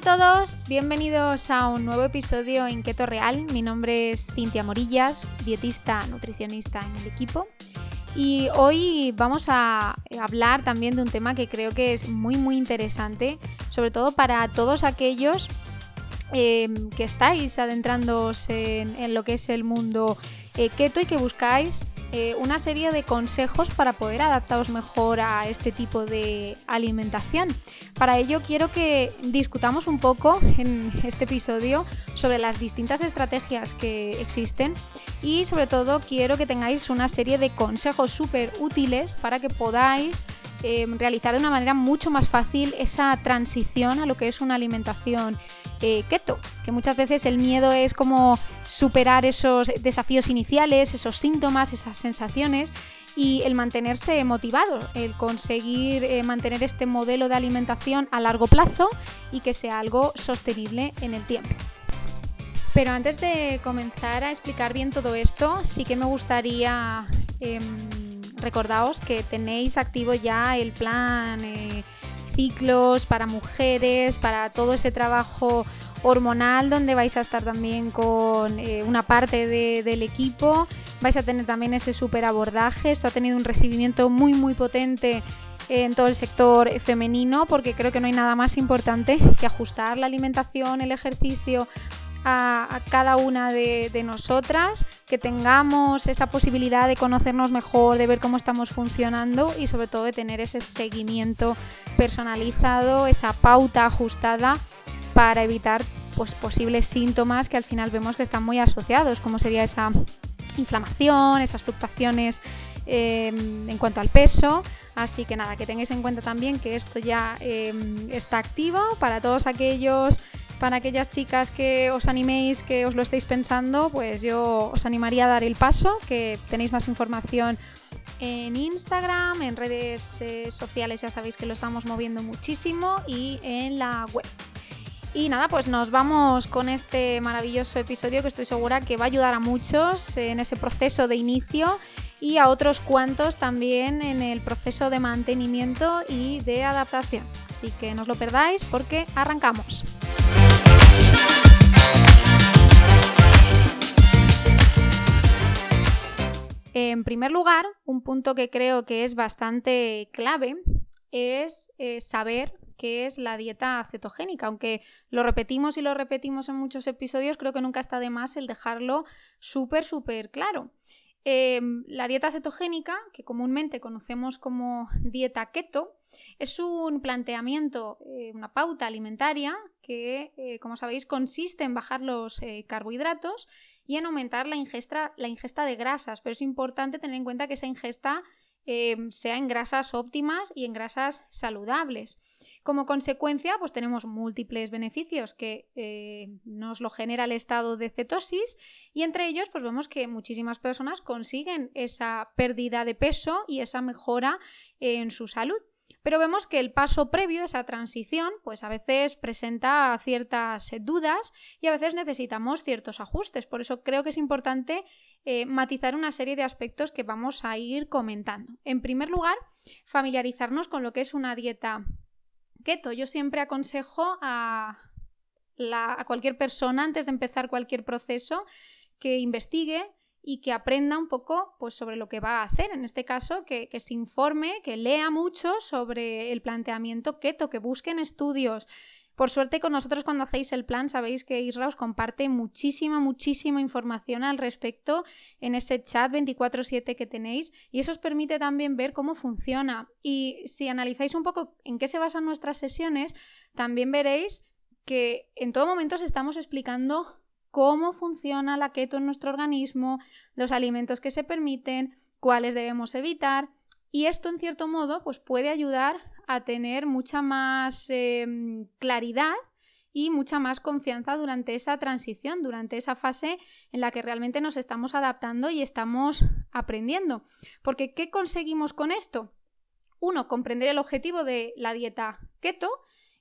A todos, bienvenidos a un nuevo episodio en Keto Real. Mi nombre es Cintia Morillas, dietista nutricionista en el equipo. Y hoy vamos a hablar también de un tema que creo que es muy muy interesante, sobre todo para todos aquellos em, que estáis adentrándoos en, lo que es el mundo eh, keto y que buscáis eh, una serie de consejos para poder adaptaros mejor a este tipo de alimentación. Para ello quiero que discutamos un poco en este episodio sobre las distintas estrategias que existen y sobre todo quiero que tengáis una serie de consejos súper útiles para que podáis eh, realizar de una manera mucho más fácil esa transición a lo que es una alimentación eh, keto, que muchas veces el miedo es como superar esos desafíos iniciales, esos síntomas, esas sensaciones y el mantenerse motivado, el conseguir eh, mantener este modelo de alimentación a largo plazo y que sea algo sostenible en el tiempo. Pero antes de comenzar a explicar bien todo esto, sí que me gustaría em, recordaros que tenéis activo ya el plan eh, ciclos para mujeres, para todo ese trabajo hormonal donde vais a estar también con eh, una parte del equipo, vais a tener también ese super abordaje, esto ha tenido un recibimiento muy muy potente en todo el sector femenino porque creo que no hay nada más importante que ajustar la alimentación, el ejercicio a, cada una de, nosotras, que tengamos esa posibilidad de conocernos mejor, de ver cómo estamos funcionando y sobre todo de tener ese seguimiento personalizado, esa pauta ajustada para evitar pues, posibles síntomas que al final vemos que están muy asociados, como sería esa inflamación, esas fluctuaciones em, en cuanto al peso. Así que nada, que tengáis en cuenta también que esto ya em, está activo para todos aquellos para aquellas chicas que os animéis, que os lo estéis pensando, pues yo os animaría a dar el paso, que tenéis más información en Instagram, en redes eh, sociales ya sabéis que lo estamos moviendo muchísimo y en la web. Y nada, pues nos vamos con este maravilloso episodio que estoy segura que va a ayudar a muchos en ese proceso de inicio y a otros cuantos también en el proceso de mantenimiento y de adaptación. Así que no os lo perdáis porque arrancamos. En primer lugar, un punto que creo que es bastante clave es eh, saber qué es la dieta cetogénica. Aunque lo repetimos y lo repetimos en muchos episodios, creo que nunca está de más el dejarlo súper, súper claro. Em, la dieta cetogénica, que comúnmente conocemos como dieta keto, es un planteamiento, eh, una pauta alimentaria que, eh, como sabéis, consiste en bajar los carbohidratos y en aumentar la ingesta, la ingesta de grasas, pero es importante tener en cuenta que esa ingesta eh, sea en grasas óptimas y en grasas saludables. Como consecuencia, pues tenemos múltiples beneficios que eh, nos lo genera el estado de cetosis y entre ellos pues vemos que muchísimas personas consiguen esa pérdida de peso y esa mejora en su salud. Pero vemos que el paso previo, esa transición, pues a veces presenta ciertas dudas y a veces necesitamos ciertos ajustes. Por eso creo que es importante eh, matizar una serie de aspectos que vamos a ir comentando. En primer lugar, familiarizarnos con lo que es una dieta keto. Yo siempre aconsejo a, a cualquier persona antes de empezar cualquier proceso que investigue y que aprenda un poco pues, sobre lo que va a hacer. En este caso, que, se informe, que lea mucho sobre el planteamiento keto, que busquen estudios. Por suerte con nosotros cuando hacéis el plan sabéis que Isra os comparte muchísima, muchísima información al respecto en ese chat 24/7 que tenéis y eso os permite también ver cómo funciona. Y si analizáis un poco en qué se basan nuestras sesiones, también veréis que en todo momento os estamos explicando cómo funciona la keto en nuestro organismo, los alimentos que se permiten, cuáles debemos evitar. Y esto, en cierto modo, pues puede ayudar a tener mucha más em, claridad y mucha más confianza durante esa transición, durante esa fase en la que realmente nos estamos adaptando y estamos aprendiendo. Porque, ¿qué conseguimos con esto? Uno, comprender el objetivo de la dieta keto,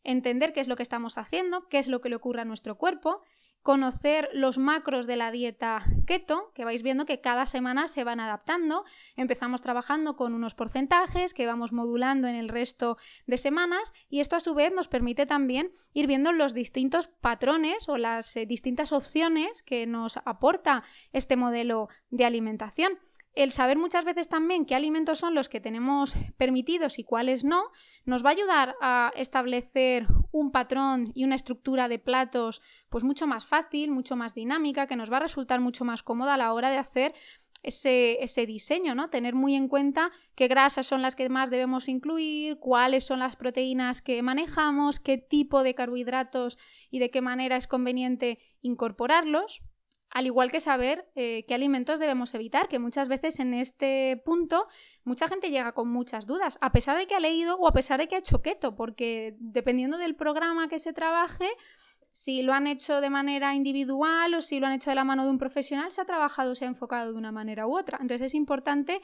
entender qué es lo que estamos haciendo, qué es lo que le ocurre a nuestro cuerpo conocer los macros de la dieta keto, que vais viendo que cada semana se van adaptando. Empezamos trabajando con unos porcentajes que vamos modulando en el resto de semanas y esto a su vez nos permite también ir viendo los distintos patrones o las eh, distintas opciones que nos aporta este modelo de alimentación. El saber muchas veces también qué alimentos son los que tenemos permitidos y cuáles no, nos va a ayudar a establecer un patrón y una estructura de platos pues mucho más fácil, mucho más dinámica, que nos va a resultar mucho más cómoda a la hora de hacer ese, ese, diseño, ¿no? Tener muy en cuenta qué grasas son las que más debemos incluir, cuáles son las proteínas que manejamos, qué tipo de carbohidratos y de qué manera es conveniente incorporarlos al igual que saber eh, qué alimentos debemos evitar, que muchas veces en este punto mucha gente llega con muchas dudas, a pesar de que ha leído o a pesar de que ha hecho keto, porque dependiendo del programa que se trabaje, si lo han hecho de manera individual o si lo han hecho de la mano de un profesional, se ha trabajado, se ha enfocado de una manera u otra. Entonces es importante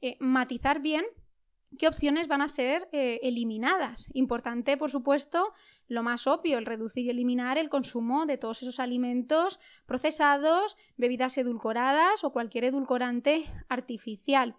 eh, matizar bien qué opciones van a ser eh, eliminadas. Importante, por supuesto, lo más obvio, el reducir y eliminar el consumo de todos esos alimentos procesados, bebidas edulcoradas o cualquier edulcorante artificial.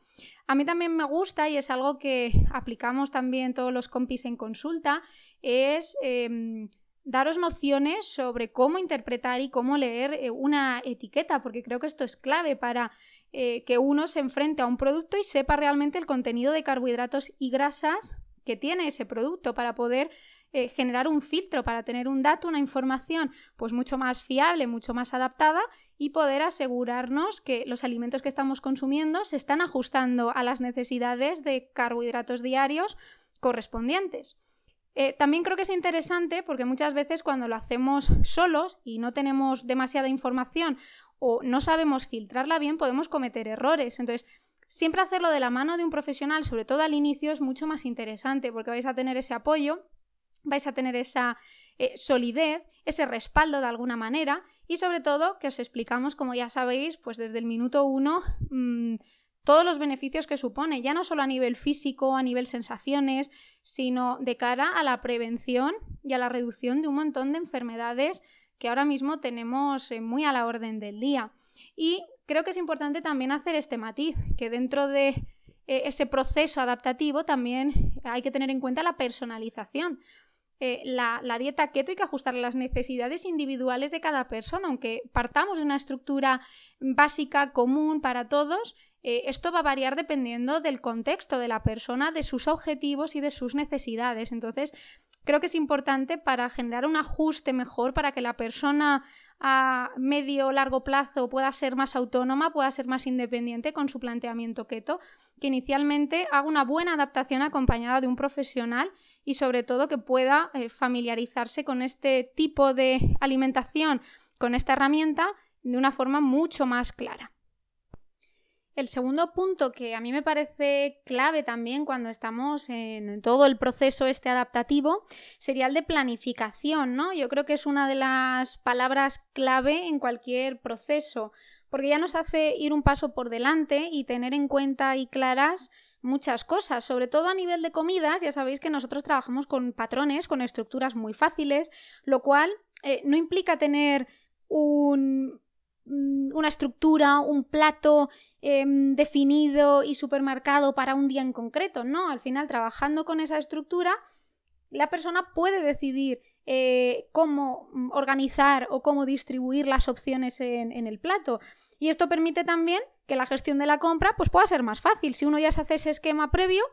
A mí también me gusta y es algo que aplicamos también todos los compis en consulta, es em, daros nociones sobre cómo interpretar y cómo leer eh, una etiqueta, porque creo que esto es clave para eh, que uno se enfrente a un producto y sepa realmente el contenido de carbohidratos y grasas que tiene ese producto para poder eh, generar un filtro para tener un dato, una información pues mucho más fiable, mucho más adaptada y poder asegurarnos que los alimentos que estamos consumiendo se están ajustando a las necesidades de carbohidratos diarios correspondientes. Eh, también creo que es interesante porque muchas veces cuando lo hacemos solos y no tenemos demasiada información o no sabemos filtrarla bien, podemos cometer errores. Entonces, siempre hacerlo de la mano de un profesional, sobre todo al inicio, es mucho más interesante porque vais a tener ese apoyo vais a tener esa eh, solidez, ese respaldo de alguna manera y sobre todo que os explicamos, como ya sabéis, pues desde el minuto uno mm, todos los beneficios que supone, ya no solo a nivel físico, a nivel sensaciones, sino de cara a la prevención y a la reducción de un montón de enfermedades que ahora mismo tenemos eh, muy a la orden del día. Y creo que es importante también hacer este matiz, que dentro de eh, ese proceso adaptativo también hay que tener en cuenta la personalización. Eh, la, dieta keto hay que ajustar las necesidades individuales de cada persona, aunque partamos de una estructura básica, común para todos, eh, esto va a variar dependiendo del contexto de la persona, de sus objetivos y de sus necesidades. Entonces, creo que es importante para generar un ajuste mejor, para que la persona a medio o largo plazo pueda ser más autónoma, pueda ser más independiente con su planteamiento keto, que inicialmente haga una buena adaptación acompañada de un profesional y sobre todo que pueda eh, familiarizarse con este tipo de alimentación, con esta herramienta, de una forma mucho más clara. El segundo punto que a mí me parece clave también cuando estamos en todo el proceso este adaptativo sería el de planificación, ¿no? Yo creo que es una de las palabras clave en cualquier proceso, porque ya nos hace ir un paso por delante y tener en cuenta y claras muchas cosas, sobre todo a nivel de comidas, ya sabéis que nosotros trabajamos con patrones, con estructuras muy fáciles, lo cual eh, no implica tener un, mm, una estructura, un plato em, definido y supermercado para un día en concreto, no, al final trabajando con esa estructura, la persona puede decidir eh, cómo organizar o cómo distribuir las opciones en, en el plato. Y esto permite también que la gestión de la compra pues, pueda ser más fácil. Si uno ya se hace ese esquema previo,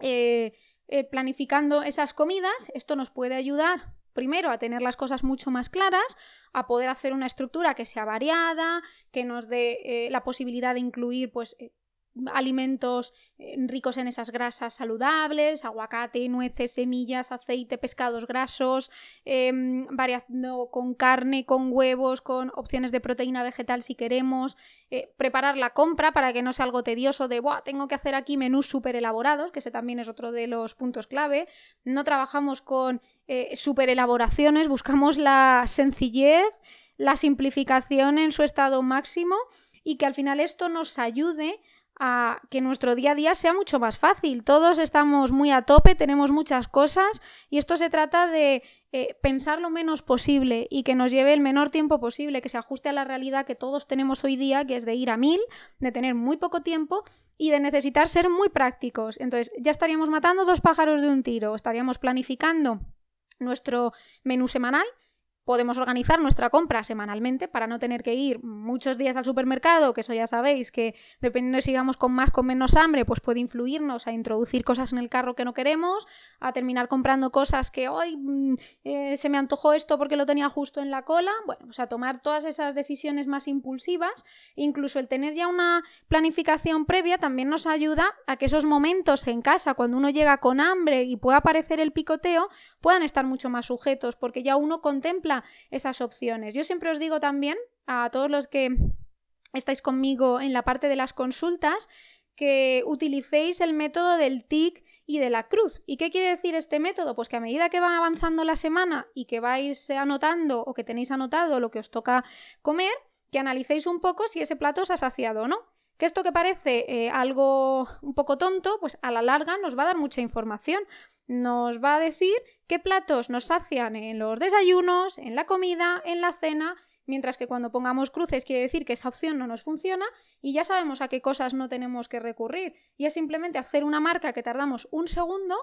eh, eh, planificando esas comidas, esto nos puede ayudar primero a tener las cosas mucho más claras, a poder hacer una estructura que sea variada, que nos dé eh, la posibilidad de incluir pues alimentos eh, ricos en esas grasas saludables, aguacate, nueces, semillas, aceite, pescados grasos, em, variando con carne, con huevos, con opciones de proteína vegetal si queremos, eh, preparar la compra para que no sea algo tedioso de, Buah, tengo que hacer aquí menús súper elaborados, que ese también es otro de los puntos clave. No trabajamos con eh, super elaboraciones, buscamos la sencillez, la simplificación en su estado máximo y que al final esto nos ayude a que nuestro día a día sea mucho más fácil. Todos estamos muy a tope, tenemos muchas cosas y esto se trata de eh, pensar lo menos posible y que nos lleve el menor tiempo posible, que se ajuste a la realidad que todos tenemos hoy día, que es de ir a mil, de tener muy poco tiempo y de necesitar ser muy prácticos. Entonces, ya estaríamos matando dos pájaros de un tiro, estaríamos planificando nuestro menú semanal Podemos organizar nuestra compra semanalmente para no tener que ir muchos días al supermercado, que eso ya sabéis que dependiendo de si vamos con más con menos hambre, pues puede influirnos a introducir cosas en el carro que no queremos, a terminar comprando cosas que hoy mm, eh, se me antojó esto porque lo tenía justo en la cola. Bueno, pues a tomar todas esas decisiones más impulsivas. Incluso el tener ya una planificación previa también nos ayuda a que esos momentos en casa, cuando uno llega con hambre y pueda aparecer el picoteo, puedan estar mucho más sujetos, porque ya uno contempla esas opciones. Yo siempre os digo también a todos los que estáis conmigo en la parte de las consultas que utilicéis el método del TIC y de la cruz. ¿Y qué quiere decir este método? Pues que a medida que va avanzando la semana y que vais anotando o que tenéis anotado lo que os toca comer, que analicéis un poco si ese plato os ha saciado o no. Que esto que parece eh, algo un poco tonto, pues a la larga nos va a dar mucha información. Nos va a decir qué platos nos sacian en los desayunos, en la comida, en la cena, mientras que cuando pongamos cruces quiere decir que esa opción no nos funciona y ya sabemos a qué cosas no tenemos que recurrir. Y es simplemente hacer una marca que tardamos un segundo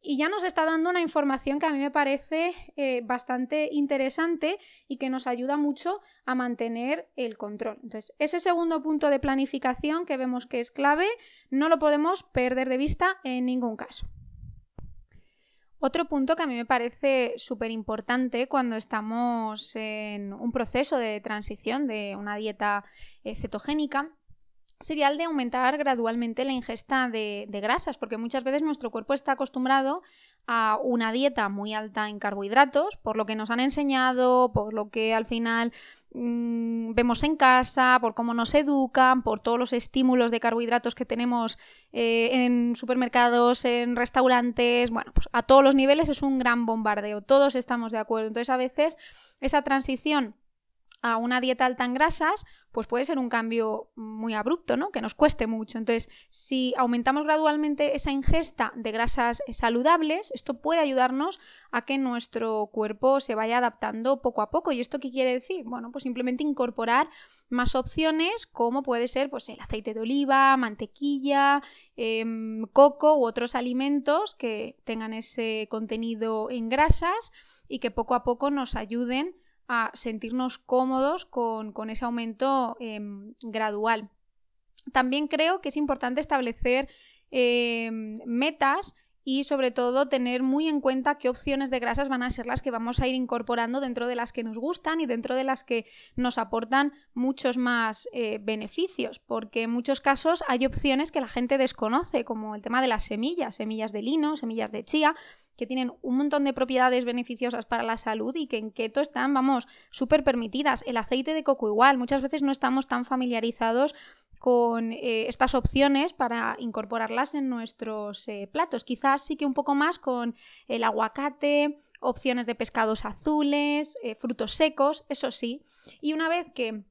y ya nos está dando una información que a mí me parece eh, bastante interesante y que nos ayuda mucho a mantener el control. Entonces, ese segundo punto de planificación que vemos que es clave, no lo podemos perder de vista en ningún caso. Otro punto que a mí me parece súper importante cuando estamos en un proceso de transición de una dieta eh, cetogénica sería el de aumentar gradualmente la ingesta de, grasas, porque muchas veces nuestro cuerpo está acostumbrado a una dieta muy alta en carbohidratos, por lo que nos han enseñado, por lo que al final mm, vemos en casa, por cómo nos educan, por todos los estímulos de carbohidratos que tenemos eh, en supermercados, en restaurantes, bueno, pues a todos los niveles es un gran bombardeo, todos estamos de acuerdo. Entonces a veces esa transición a una dieta alta en grasas, pues puede ser un cambio muy abrupto, ¿no? Que nos cueste mucho. Entonces, si aumentamos gradualmente esa ingesta de grasas saludables, esto puede ayudarnos a que nuestro cuerpo se vaya adaptando poco a poco. ¿Y esto qué quiere decir? Bueno, pues simplemente incorporar más opciones como puede ser pues, el aceite de oliva, mantequilla, em, coco u otros alimentos que tengan ese contenido en grasas y que poco a poco nos ayuden a sentirnos cómodos con, ese aumento em, gradual. También creo que es importante establecer em, metas y sobre todo tener muy en cuenta qué opciones de grasas van a ser las que vamos a ir incorporando dentro de las que nos gustan y dentro de las que nos aportan muchos más eh, beneficios, porque en muchos casos hay opciones que la gente desconoce, como el tema de las semillas, semillas de lino, semillas de chía, que tienen un montón de propiedades beneficiosas para la salud y que en keto están, vamos, súper permitidas. El aceite de coco igual, muchas veces no estamos tan familiarizados con eh, estas opciones para incorporarlas en nuestros eh, platos. Quizás sí que un poco más con el aguacate, opciones de pescados azules, eh, frutos secos, eso sí. Y una vez que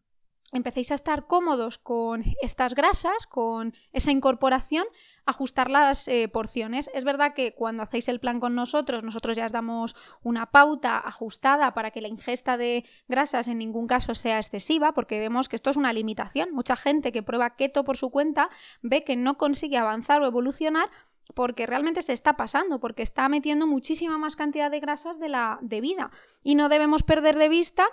empecéis a estar cómodos con estas grasas, con esa incorporación, ajustar las eh, porciones. Es verdad que cuando hacéis el plan con nosotros, nosotros ya os damos una pauta ajustada para que la ingesta de grasas en ningún caso sea excesiva, porque vemos que esto es una limitación. Mucha gente que prueba keto por su cuenta ve que no consigue avanzar o evolucionar porque realmente se está pasando, porque está metiendo muchísima más cantidad de grasas de la debida. Y no debemos perder de vista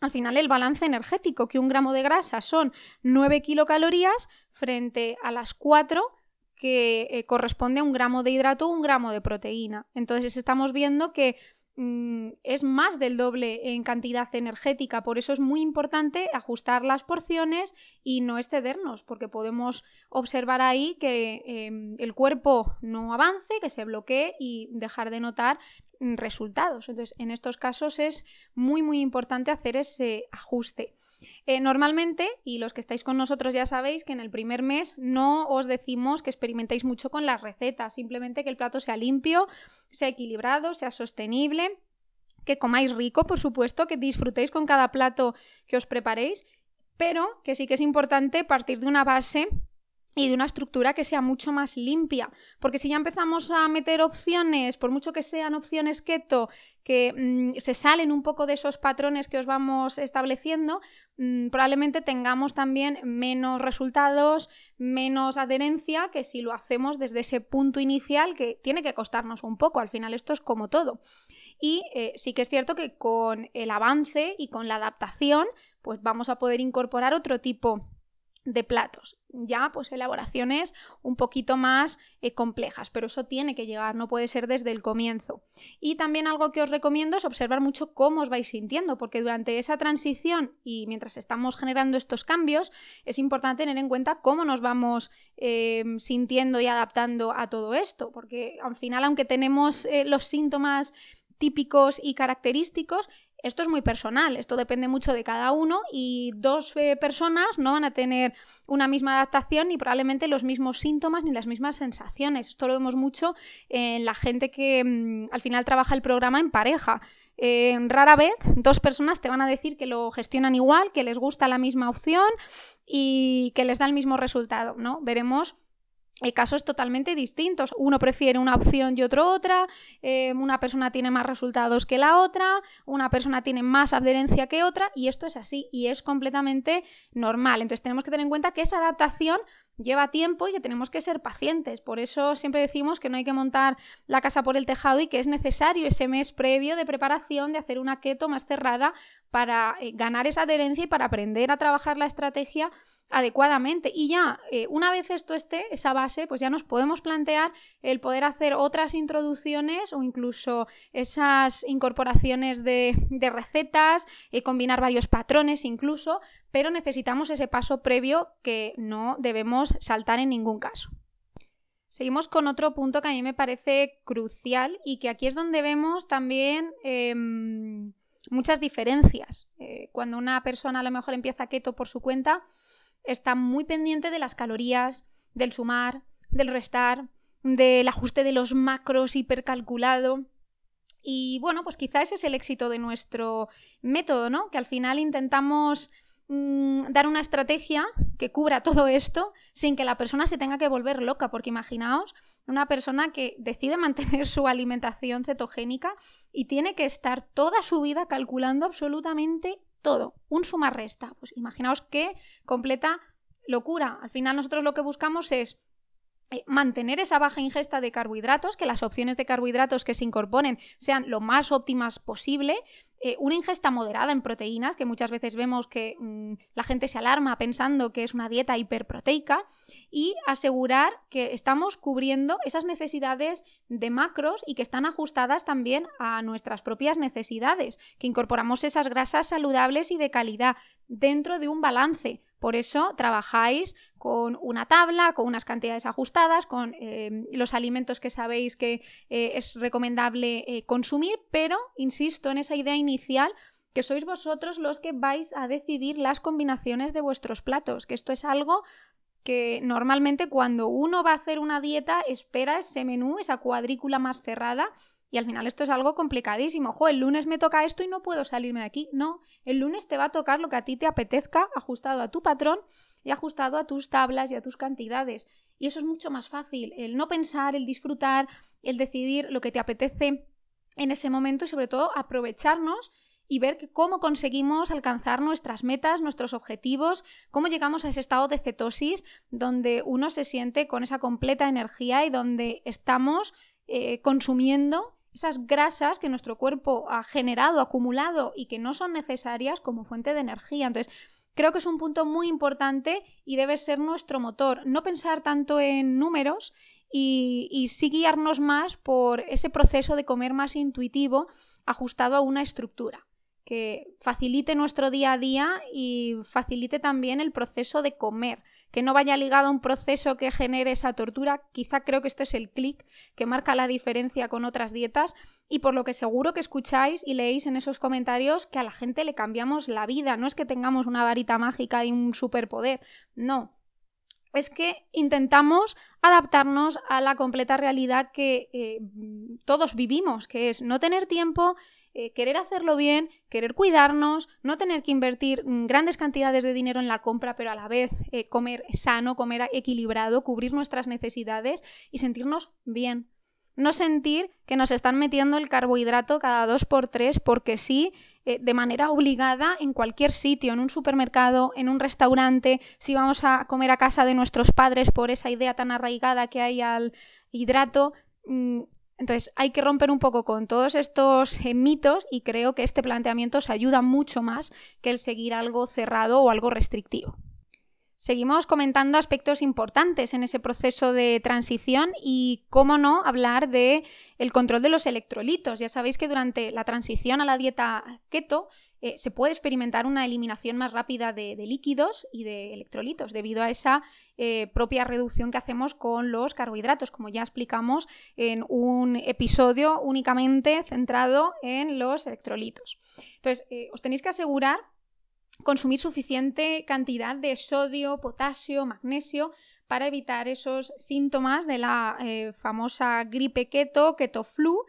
al final el balance energético, que un gramo de grasa son 9 kilocalorías frente a las 4 que eh, corresponde a un gramo de hidrato un gramo de proteína. Entonces estamos viendo que mm, es más del doble en cantidad energética, por eso es muy importante ajustar las porciones y no excedernos, porque podemos observar ahí que em, el cuerpo no avance, que se bloquee y dejar de notar resultados. Entonces, en estos casos es muy, muy importante hacer ese ajuste. Eh, normalmente, y los que estáis con nosotros ya sabéis que en el primer mes no os decimos que experimentéis mucho con las recetas, simplemente que el plato sea limpio, sea equilibrado, sea sostenible, que comáis rico, por supuesto, que disfrutéis con cada plato que os preparéis, pero que sí que es importante partir de una base y de una estructura que sea mucho más limpia. Porque si ya empezamos a meter opciones, por mucho que sean opciones keto, que mm, se salen un poco de esos patrones que os vamos estableciendo, mm, probablemente tengamos también menos resultados, menos adherencia que si lo hacemos desde ese punto inicial que tiene que costarnos un poco. Al final esto es como todo. Y eh, sí que es cierto que con el avance y con la adaptación, pues vamos a poder incorporar otro tipo de platos. Ya, pues elaboraciones un poquito más eh, complejas, pero eso tiene que llegar, no puede ser desde el comienzo. Y también algo que os recomiendo es observar mucho cómo os vais sintiendo, porque durante esa transición y mientras estamos generando estos cambios, es importante tener en cuenta cómo nos vamos eh, sintiendo y adaptando a todo esto, porque al final, aunque tenemos eh, los síntomas típicos y característicos, esto es muy personal, esto depende mucho de cada uno y dos eh, personas no van a tener una misma adaptación ni probablemente los mismos síntomas ni las mismas sensaciones. Esto lo vemos mucho en la gente que mm, al final trabaja el programa en pareja. rara vez dos personas te van a decir que lo gestionan igual, que les gusta la misma opción y que les da el mismo resultado, ¿no? Veremos casos totalmente distintos. Uno prefiere una opción y otro otra, eh, una persona tiene más resultados que la otra, una persona tiene más adherencia que otra, y esto es así y es completamente normal. Entonces tenemos que tener en cuenta que esa adaptación lleva tiempo y que tenemos que ser pacientes. Por eso siempre decimos que no hay que montar la casa por el tejado y que es necesario ese mes previo de preparación de hacer una keto más cerrada para eh, ganar esa adherencia y para aprender a trabajar la estrategia adecuadamente. Y ya, eh, una vez esto esté, esa base, pues ya nos podemos plantear el poder hacer otras introducciones o incluso esas incorporaciones de, recetas, eh, combinar varios patrones incluso, pero necesitamos ese paso previo que no debemos saltar en ningún caso. Seguimos con otro punto que a mí me parece crucial y que aquí es donde vemos también em, muchas diferencias. Eh, cuando una persona a lo mejor empieza keto por su cuenta, está muy pendiente de las calorías, del sumar, del restar, del ajuste de los macros hipercalculado. Y bueno, pues quizá ese es el éxito de nuestro método, ¿no? Que al final intentamos mm, dar una estrategia que cubra todo esto sin que la persona se tenga que volver loca, porque imaginaos una persona que decide mantener su alimentación cetogénica y tiene que estar toda su vida calculando absolutamente todo, un suma-resta. Pues imaginaos qué completa locura. Al final nosotros lo que buscamos es eh, mantener esa baja ingesta de carbohidratos, que las opciones de carbohidratos que se incorporen sean lo más óptimas posible, eh, una ingesta moderada en proteínas, que muchas veces vemos que mm, la gente se alarma pensando que es una dieta hiperproteica, y asegurar que estamos cubriendo esas necesidades de macros y que están ajustadas también a nuestras propias necesidades, que incorporamos esas grasas saludables y de calidad dentro de un balance por eso trabajáis con una tabla, con unas cantidades ajustadas, con eh, los alimentos que sabéis que eh, es recomendable eh, consumir, pero insisto en esa idea inicial que sois vosotros los que vais a decidir las combinaciones de vuestros platos, que esto es algo que normalmente cuando uno va a hacer una dieta espera ese menú, esa cuadrícula más cerrada y al final esto es algo complicadísimo. Ojo, el lunes me toca esto y no puedo salirme de aquí. No, el lunes te va a tocar lo que a ti te apetezca, ajustado a tu patrón y ajustado a tus tablas y a tus cantidades. Y eso es mucho más fácil, el no pensar, el disfrutar, el decidir lo que te apetece en ese momento y sobre todo aprovecharnos y ver cómo conseguimos alcanzar nuestras metas, nuestros objetivos, cómo llegamos a ese estado de cetosis donde uno se siente con esa completa energía y donde estamos eh, consumiendo esas grasas que nuestro cuerpo ha generado, acumulado y que no son necesarias como fuente de energía. Entonces, creo que es un punto muy importante y debe ser nuestro motor. No pensar tanto en números y, y sí guiarnos más por ese proceso de comer más intuitivo, ajustado a una estructura que facilite nuestro día a día y facilite también el proceso de comer que no vaya ligado a un proceso que genere esa tortura. Quizá creo que este es el clic que marca la diferencia con otras dietas y por lo que seguro que escucháis y leéis en esos comentarios que a la gente le cambiamos la vida. No es que tengamos una varita mágica y un superpoder, no. Es que intentamos adaptarnos a la completa realidad que eh, todos vivimos, que es no tener tiempo, eh, querer hacerlo bien, querer cuidarnos, no tener que invertir mm, grandes cantidades de dinero en la compra, pero a la vez eh, comer sano, comer equilibrado, cubrir nuestras necesidades y sentirnos bien. No sentir que nos están metiendo el carbohidrato cada dos por tres porque sí, eh, de manera obligada en cualquier sitio, en un supermercado, en un restaurante, si vamos a comer a casa de nuestros padres por esa idea tan arraigada que hay al hidrato. Entonces, hay que romper un poco con todos estos eh, mitos y creo que este planteamiento se ayuda mucho más que el seguir algo cerrado o algo restrictivo. Seguimos comentando aspectos importantes en ese proceso de transición y, cómo no, hablar de el control de los electrolitos. Ya sabéis que durante la transición a la dieta keto eh, se puede experimentar una eliminación más rápida de, líquidos y de electrolitos debido a esa eh, propia reducción que hacemos con los carbohidratos, como ya explicamos en un episodio únicamente centrado en los electrolitos. Entonces, eh, os tenéis que asegurar consumir suficiente cantidad de sodio, potasio, magnesio para evitar esos síntomas de la famosa gripe keto, keto flu,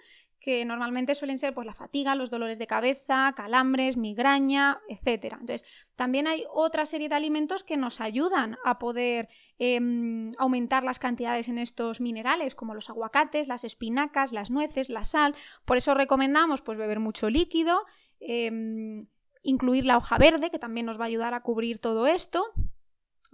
que normalmente suelen ser pues, la fatiga, los dolores de cabeza, calambres, migraña, etc. Entonces, también hay otra serie de alimentos que nos ayudan a poder em, aumentar las cantidades en estos minerales, como los aguacates, las espinacas, las nueces, la sal. Por eso recomendamos pues, beber mucho líquido. Em, incluir la hoja verde, que también nos va a ayudar a cubrir todo esto.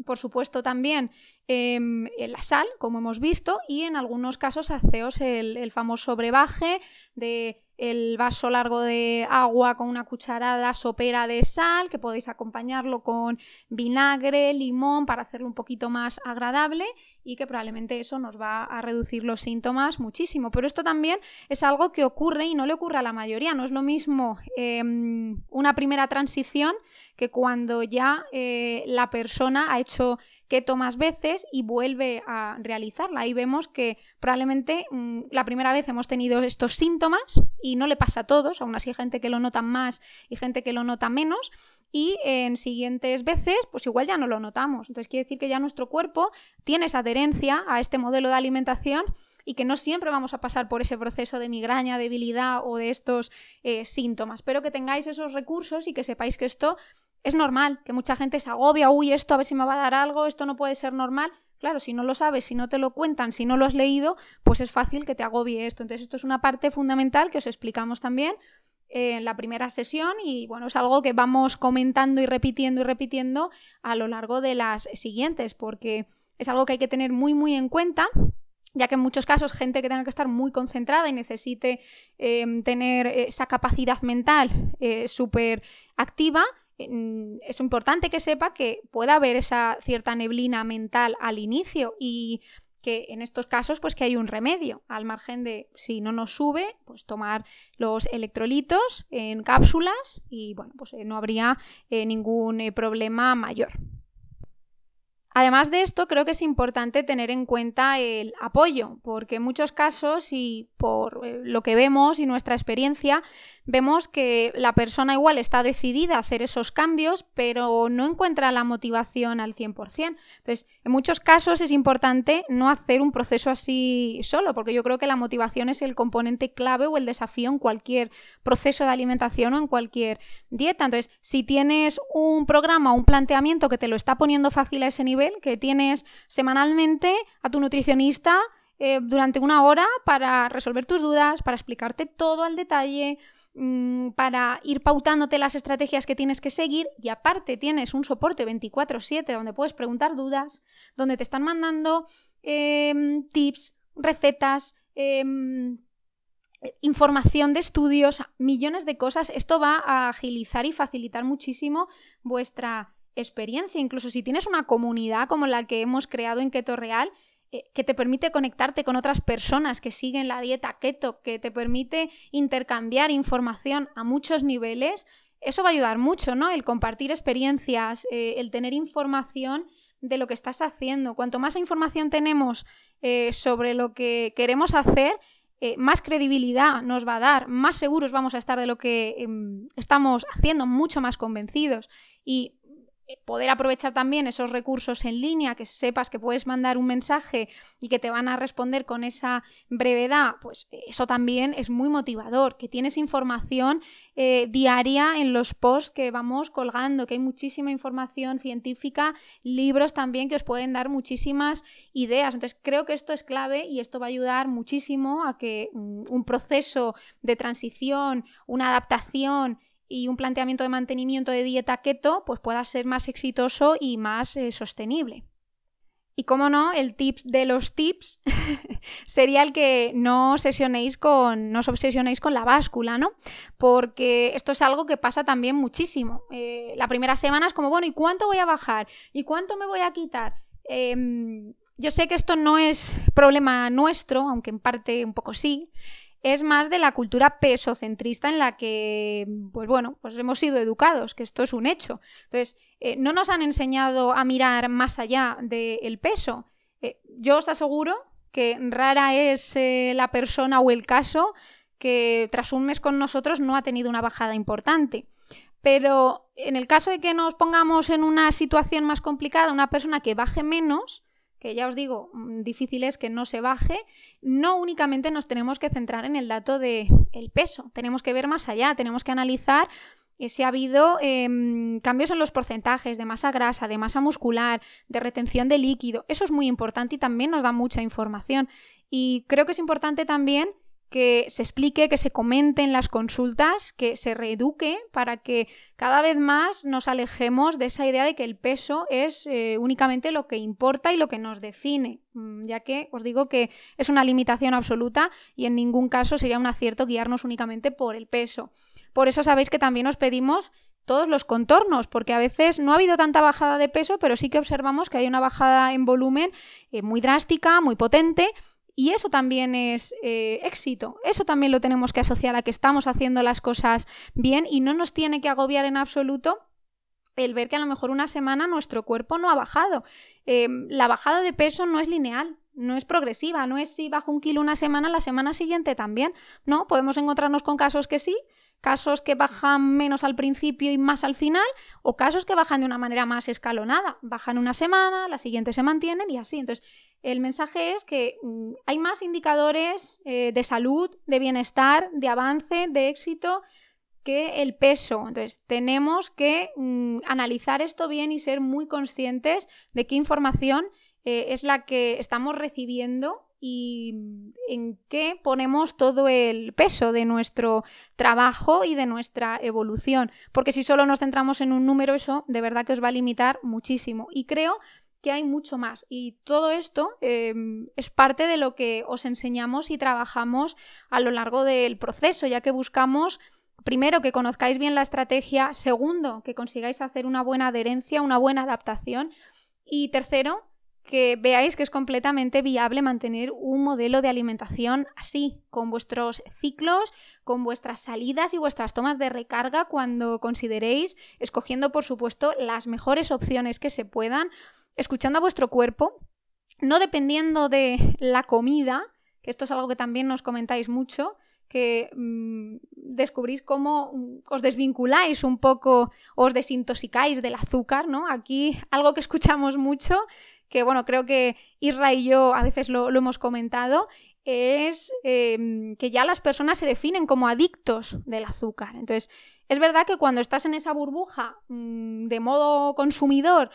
Por supuesto, también em, la sal, como hemos visto, y en algunos casos haceos el, el famoso brebaje de el vaso largo de agua con una cucharada sopera de sal, que podéis acompañarlo con vinagre, limón para hacerlo un poquito más agradable y que probablemente eso nos va a reducir los síntomas muchísimo. Pero esto también es algo que ocurre y no le ocurre a la mayoría. No es lo mismo em, una primera transición que cuando ya eh, la persona ha hecho keto más veces y vuelve a realizarla. Ahí vemos que probablemente mm, la primera vez hemos tenido estos síntomas y no le pasa a todos, aún así hay gente que lo nota más y gente que lo nota menos y en siguientes veces pues igual ya no lo notamos. Entonces quiere decir que ya nuestro cuerpo tiene esa adherencia a este modelo de alimentación y que no siempre vamos a pasar por ese proceso de migraña, debilidad o de estos eh, síntomas. Espero que tengáis esos recursos y que sepáis que esto es normal, que mucha gente se agobia, uy, esto a ver si me va a dar algo, esto no puede ser normal. Claro, si no lo sabes, si no te lo cuentan, si no lo has leído, pues es fácil que te agobie esto. Entonces, esto es una parte fundamental que os explicamos también en la primera sesión y bueno, es algo que vamos comentando y repitiendo y repitiendo a lo largo de las siguientes, porque es algo que hay que tener muy muy en cuenta ya que en muchos casos gente que tenga que estar muy concentrada y necesite em, tener esa capacidad mental eh, súper activa, es importante que sepa que puede haber esa cierta neblina mental al inicio y que en estos casos pues que hay un remedio. Al margen de si no nos sube pues tomar los electrolitos en cápsulas y bueno pues eh, no habría eh, ningún eh, problema mayor Además de esto, creo que es importante tener en cuenta el apoyo, porque en muchos casos, y por lo que vemos y nuestra experiencia, vemos que la persona igual está decidida a hacer esos cambios, pero no encuentra la motivación al 100%. Entonces, en muchos casos es importante no hacer un proceso así solo, porque yo creo que la motivación es el componente clave o el desafío en cualquier proceso de alimentación o en cualquier dieta. Entonces, si tienes un programa un planteamiento que te lo está poniendo fácil a ese nivel, que tienes semanalmente a tu nutricionista, eh, durante una hora para resolver tus dudas, para explicarte todo al detalle, mm, para ir pautándote las estrategias que tienes que seguir y aparte tienes un soporte 24/7 donde puedes preguntar dudas, donde te están mandando em, tips, recetas, em, información de estudios, millones de cosas. Esto va a agilizar y facilitar muchísimo vuestra experiencia. Incluso si tienes una comunidad como la que hemos creado en Keto Real, eh, que te permite conectarte con otras personas que siguen la dieta keto, que te permite intercambiar información a muchos niveles, eso va a ayudar mucho, ¿no? El compartir experiencias, eh, el tener información de lo que estás haciendo. Cuanto más información tenemos eh, sobre lo que queremos hacer, más credibilidad nos va a dar, más seguros vamos a estar de lo que em, estamos haciendo, mucho más convencidos. Y poder aprovechar también esos recursos en línea, que sepas que puedes mandar un mensaje y que te van a responder con esa brevedad, pues eso también es muy motivador, que tienes información eh, diaria en los posts que vamos colgando, que hay muchísima información científica, libros también que os pueden dar muchísimas ideas. Entonces creo que esto es clave y esto va a ayudar muchísimo a que mm, un proceso de transición, una adaptación, y un planteamiento de mantenimiento de dieta keto pues pueda ser más exitoso y más eh, sostenible. Y como no, el tips de los tips sería el que no obsesionéis con, no os obsesionéis con la báscula, ¿no? Porque esto es algo que pasa también muchísimo. Eh, la primera semana es como, bueno, ¿y cuánto voy a bajar? ¿Y cuánto me voy a quitar? Em, yo sé que esto no es problema nuestro, aunque en parte un poco sí, es más de la cultura pesocentrista en la que, pues bueno, pues hemos sido educados, que esto es un hecho. Entonces, eh, no nos han enseñado a mirar más allá del peso. Eh, yo os aseguro que rara es eh, la persona o el caso que tras un mes con nosotros no ha tenido una bajada importante. Pero en el caso de que nos pongamos en una situación más complicada, una persona que baje menos, que ya os digo, mm, difícil es que no se baje, no únicamente nos tenemos que centrar en el dato del el peso, tenemos que ver más allá, tenemos que analizar eh, si ha habido em, cambios en los porcentajes de masa grasa, de masa muscular, de retención de líquido. Eso es muy importante y también nos da mucha información. Y creo que es importante también que se explique, que se comente en las consultas, que se reeduque para que cada vez más nos alejemos de esa idea de que el peso es eh, únicamente lo que importa y lo que nos define, mm, ya que os digo que es una limitación absoluta y en ningún caso sería un acierto guiarnos únicamente por el peso. Por eso sabéis que también os pedimos todos los contornos, porque a veces no ha habido tanta bajada de peso, pero sí que observamos que hay una bajada en volumen eh, muy drástica, muy potente, y eso también es eh, éxito, eso también lo tenemos que asociar a que estamos haciendo las cosas bien y no nos tiene que agobiar en absoluto el ver que a lo mejor una semana nuestro cuerpo no ha bajado. Eh, la bajada de peso no es lineal, no es progresiva, no es si bajo un kilo una semana, la semana siguiente también. No, podemos encontrarnos con casos que sí, casos que bajan menos al principio y más al final, o casos que bajan de una manera más escalonada. Bajan una semana, la siguiente se mantienen y así. Entonces, el mensaje es que mm, hay más indicadores eh, de salud, de bienestar, de avance, de éxito que el peso. Entonces, tenemos que mm, analizar esto bien y ser muy conscientes de qué información eh, es la que estamos recibiendo y mm, en qué ponemos todo el peso de nuestro trabajo y de nuestra evolución. Porque si solo nos centramos en un número, eso de verdad que os va a limitar muchísimo. Y creo que hay mucho más. Y todo esto em, es parte de lo que os enseñamos y trabajamos a lo largo del proceso, ya que buscamos, primero, que conozcáis bien la estrategia, segundo, que consigáis hacer una buena adherencia, una buena adaptación, y tercero, que veáis que es completamente viable mantener un modelo de alimentación así, con vuestros ciclos, con vuestras salidas y vuestras tomas de recarga cuando consideréis, escogiendo por supuesto las mejores opciones que se puedan, escuchando a vuestro cuerpo, no dependiendo de la comida, que esto es algo que también nos comentáis mucho, que mm, descubrís cómo mm, os desvinculáis un poco, os desintoxicáis del azúcar, ¿no? Aquí algo que escuchamos mucho que bueno, creo que Isra y yo a veces lo, hemos comentado, es em, que ya las personas se definen como adictos del azúcar. Entonces, es verdad que cuando estás en esa burbuja mm, de modo consumidor,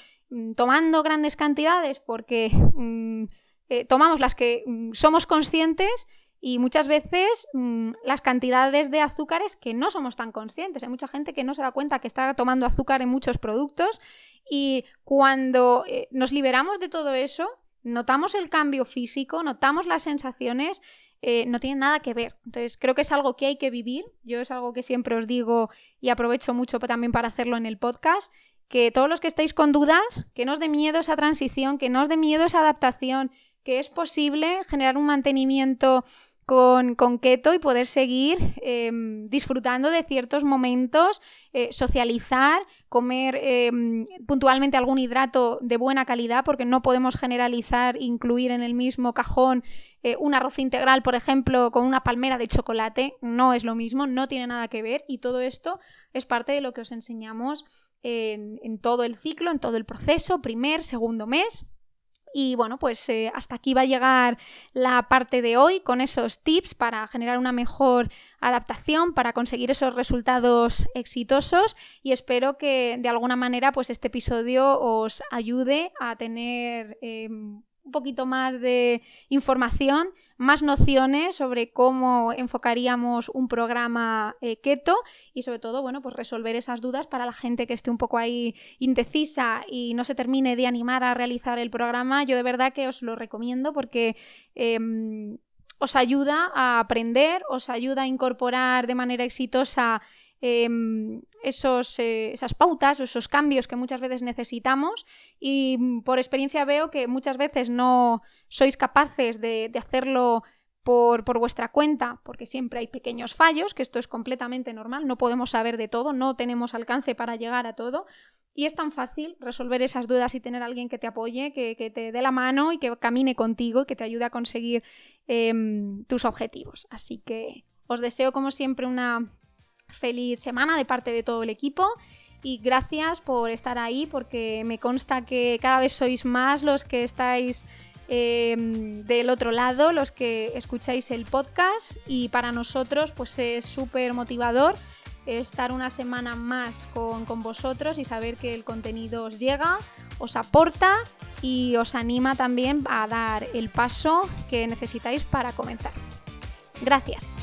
tomando grandes cantidades porque mm, eh, tomamos las que somos conscientes, y muchas veces mm, las cantidades de azúcares que no somos tan conscientes. Hay mucha gente que no se da cuenta que está tomando azúcar en muchos productos y cuando eh, nos liberamos de todo eso, notamos el cambio físico, notamos las sensaciones, eh, no tiene nada que ver. Entonces creo que es algo que hay que vivir. Yo es algo que siempre os digo y aprovecho mucho también para hacerlo en el podcast. Que todos los que estéis con dudas, que no os dé miedo esa transición, que no os dé miedo esa adaptación, que es posible generar un mantenimiento con, con keto y poder seguir em, disfrutando de ciertos momentos, eh, socializar, comer em, puntualmente algún hidrato de buena calidad, porque no podemos generalizar, incluir en el mismo cajón eh, un arroz integral, por ejemplo, con una palmera de chocolate, no es lo mismo, no tiene nada que ver y todo esto es parte de lo que os enseñamos en, todo el ciclo, en todo el proceso, primer, segundo mes. Y bueno, pues eh, hasta aquí va a llegar la parte de hoy con esos tips para generar una mejor adaptación, para conseguir esos resultados exitosos y espero que de alguna manera pues este episodio os ayude a tener em, un poquito más de información, más nociones sobre cómo enfocaríamos un programa eh, keto y sobre todo, bueno, pues resolver esas dudas para la gente que esté un poco ahí indecisa y no se termine de animar a realizar el programa. Yo de verdad que os lo recomiendo porque em, os ayuda a aprender, os ayuda a incorporar de manera exitosa Em, esos, eh, esas pautas o esos cambios que muchas veces necesitamos y mm, por experiencia veo que muchas veces no sois capaces de, hacerlo por, por, vuestra cuenta, porque siempre hay pequeños fallos, que esto es completamente normal, no podemos saber de todo, no tenemos alcance para llegar a todo. Y es tan fácil resolver esas dudas y tener a alguien que te apoye, que, te dé la mano y que camine contigo y que te ayude a conseguir em, tus objetivos. Así que os deseo como siempre una feliz semana de parte de todo el equipo y gracias por estar ahí porque me consta que cada vez sois más los que estáis em, del otro lado, los que escucháis el podcast y para nosotros pues es súper motivador estar una semana más con, con vosotros y saber que el contenido os llega, os aporta y os anima también a dar el paso que necesitáis para comenzar. Gracias.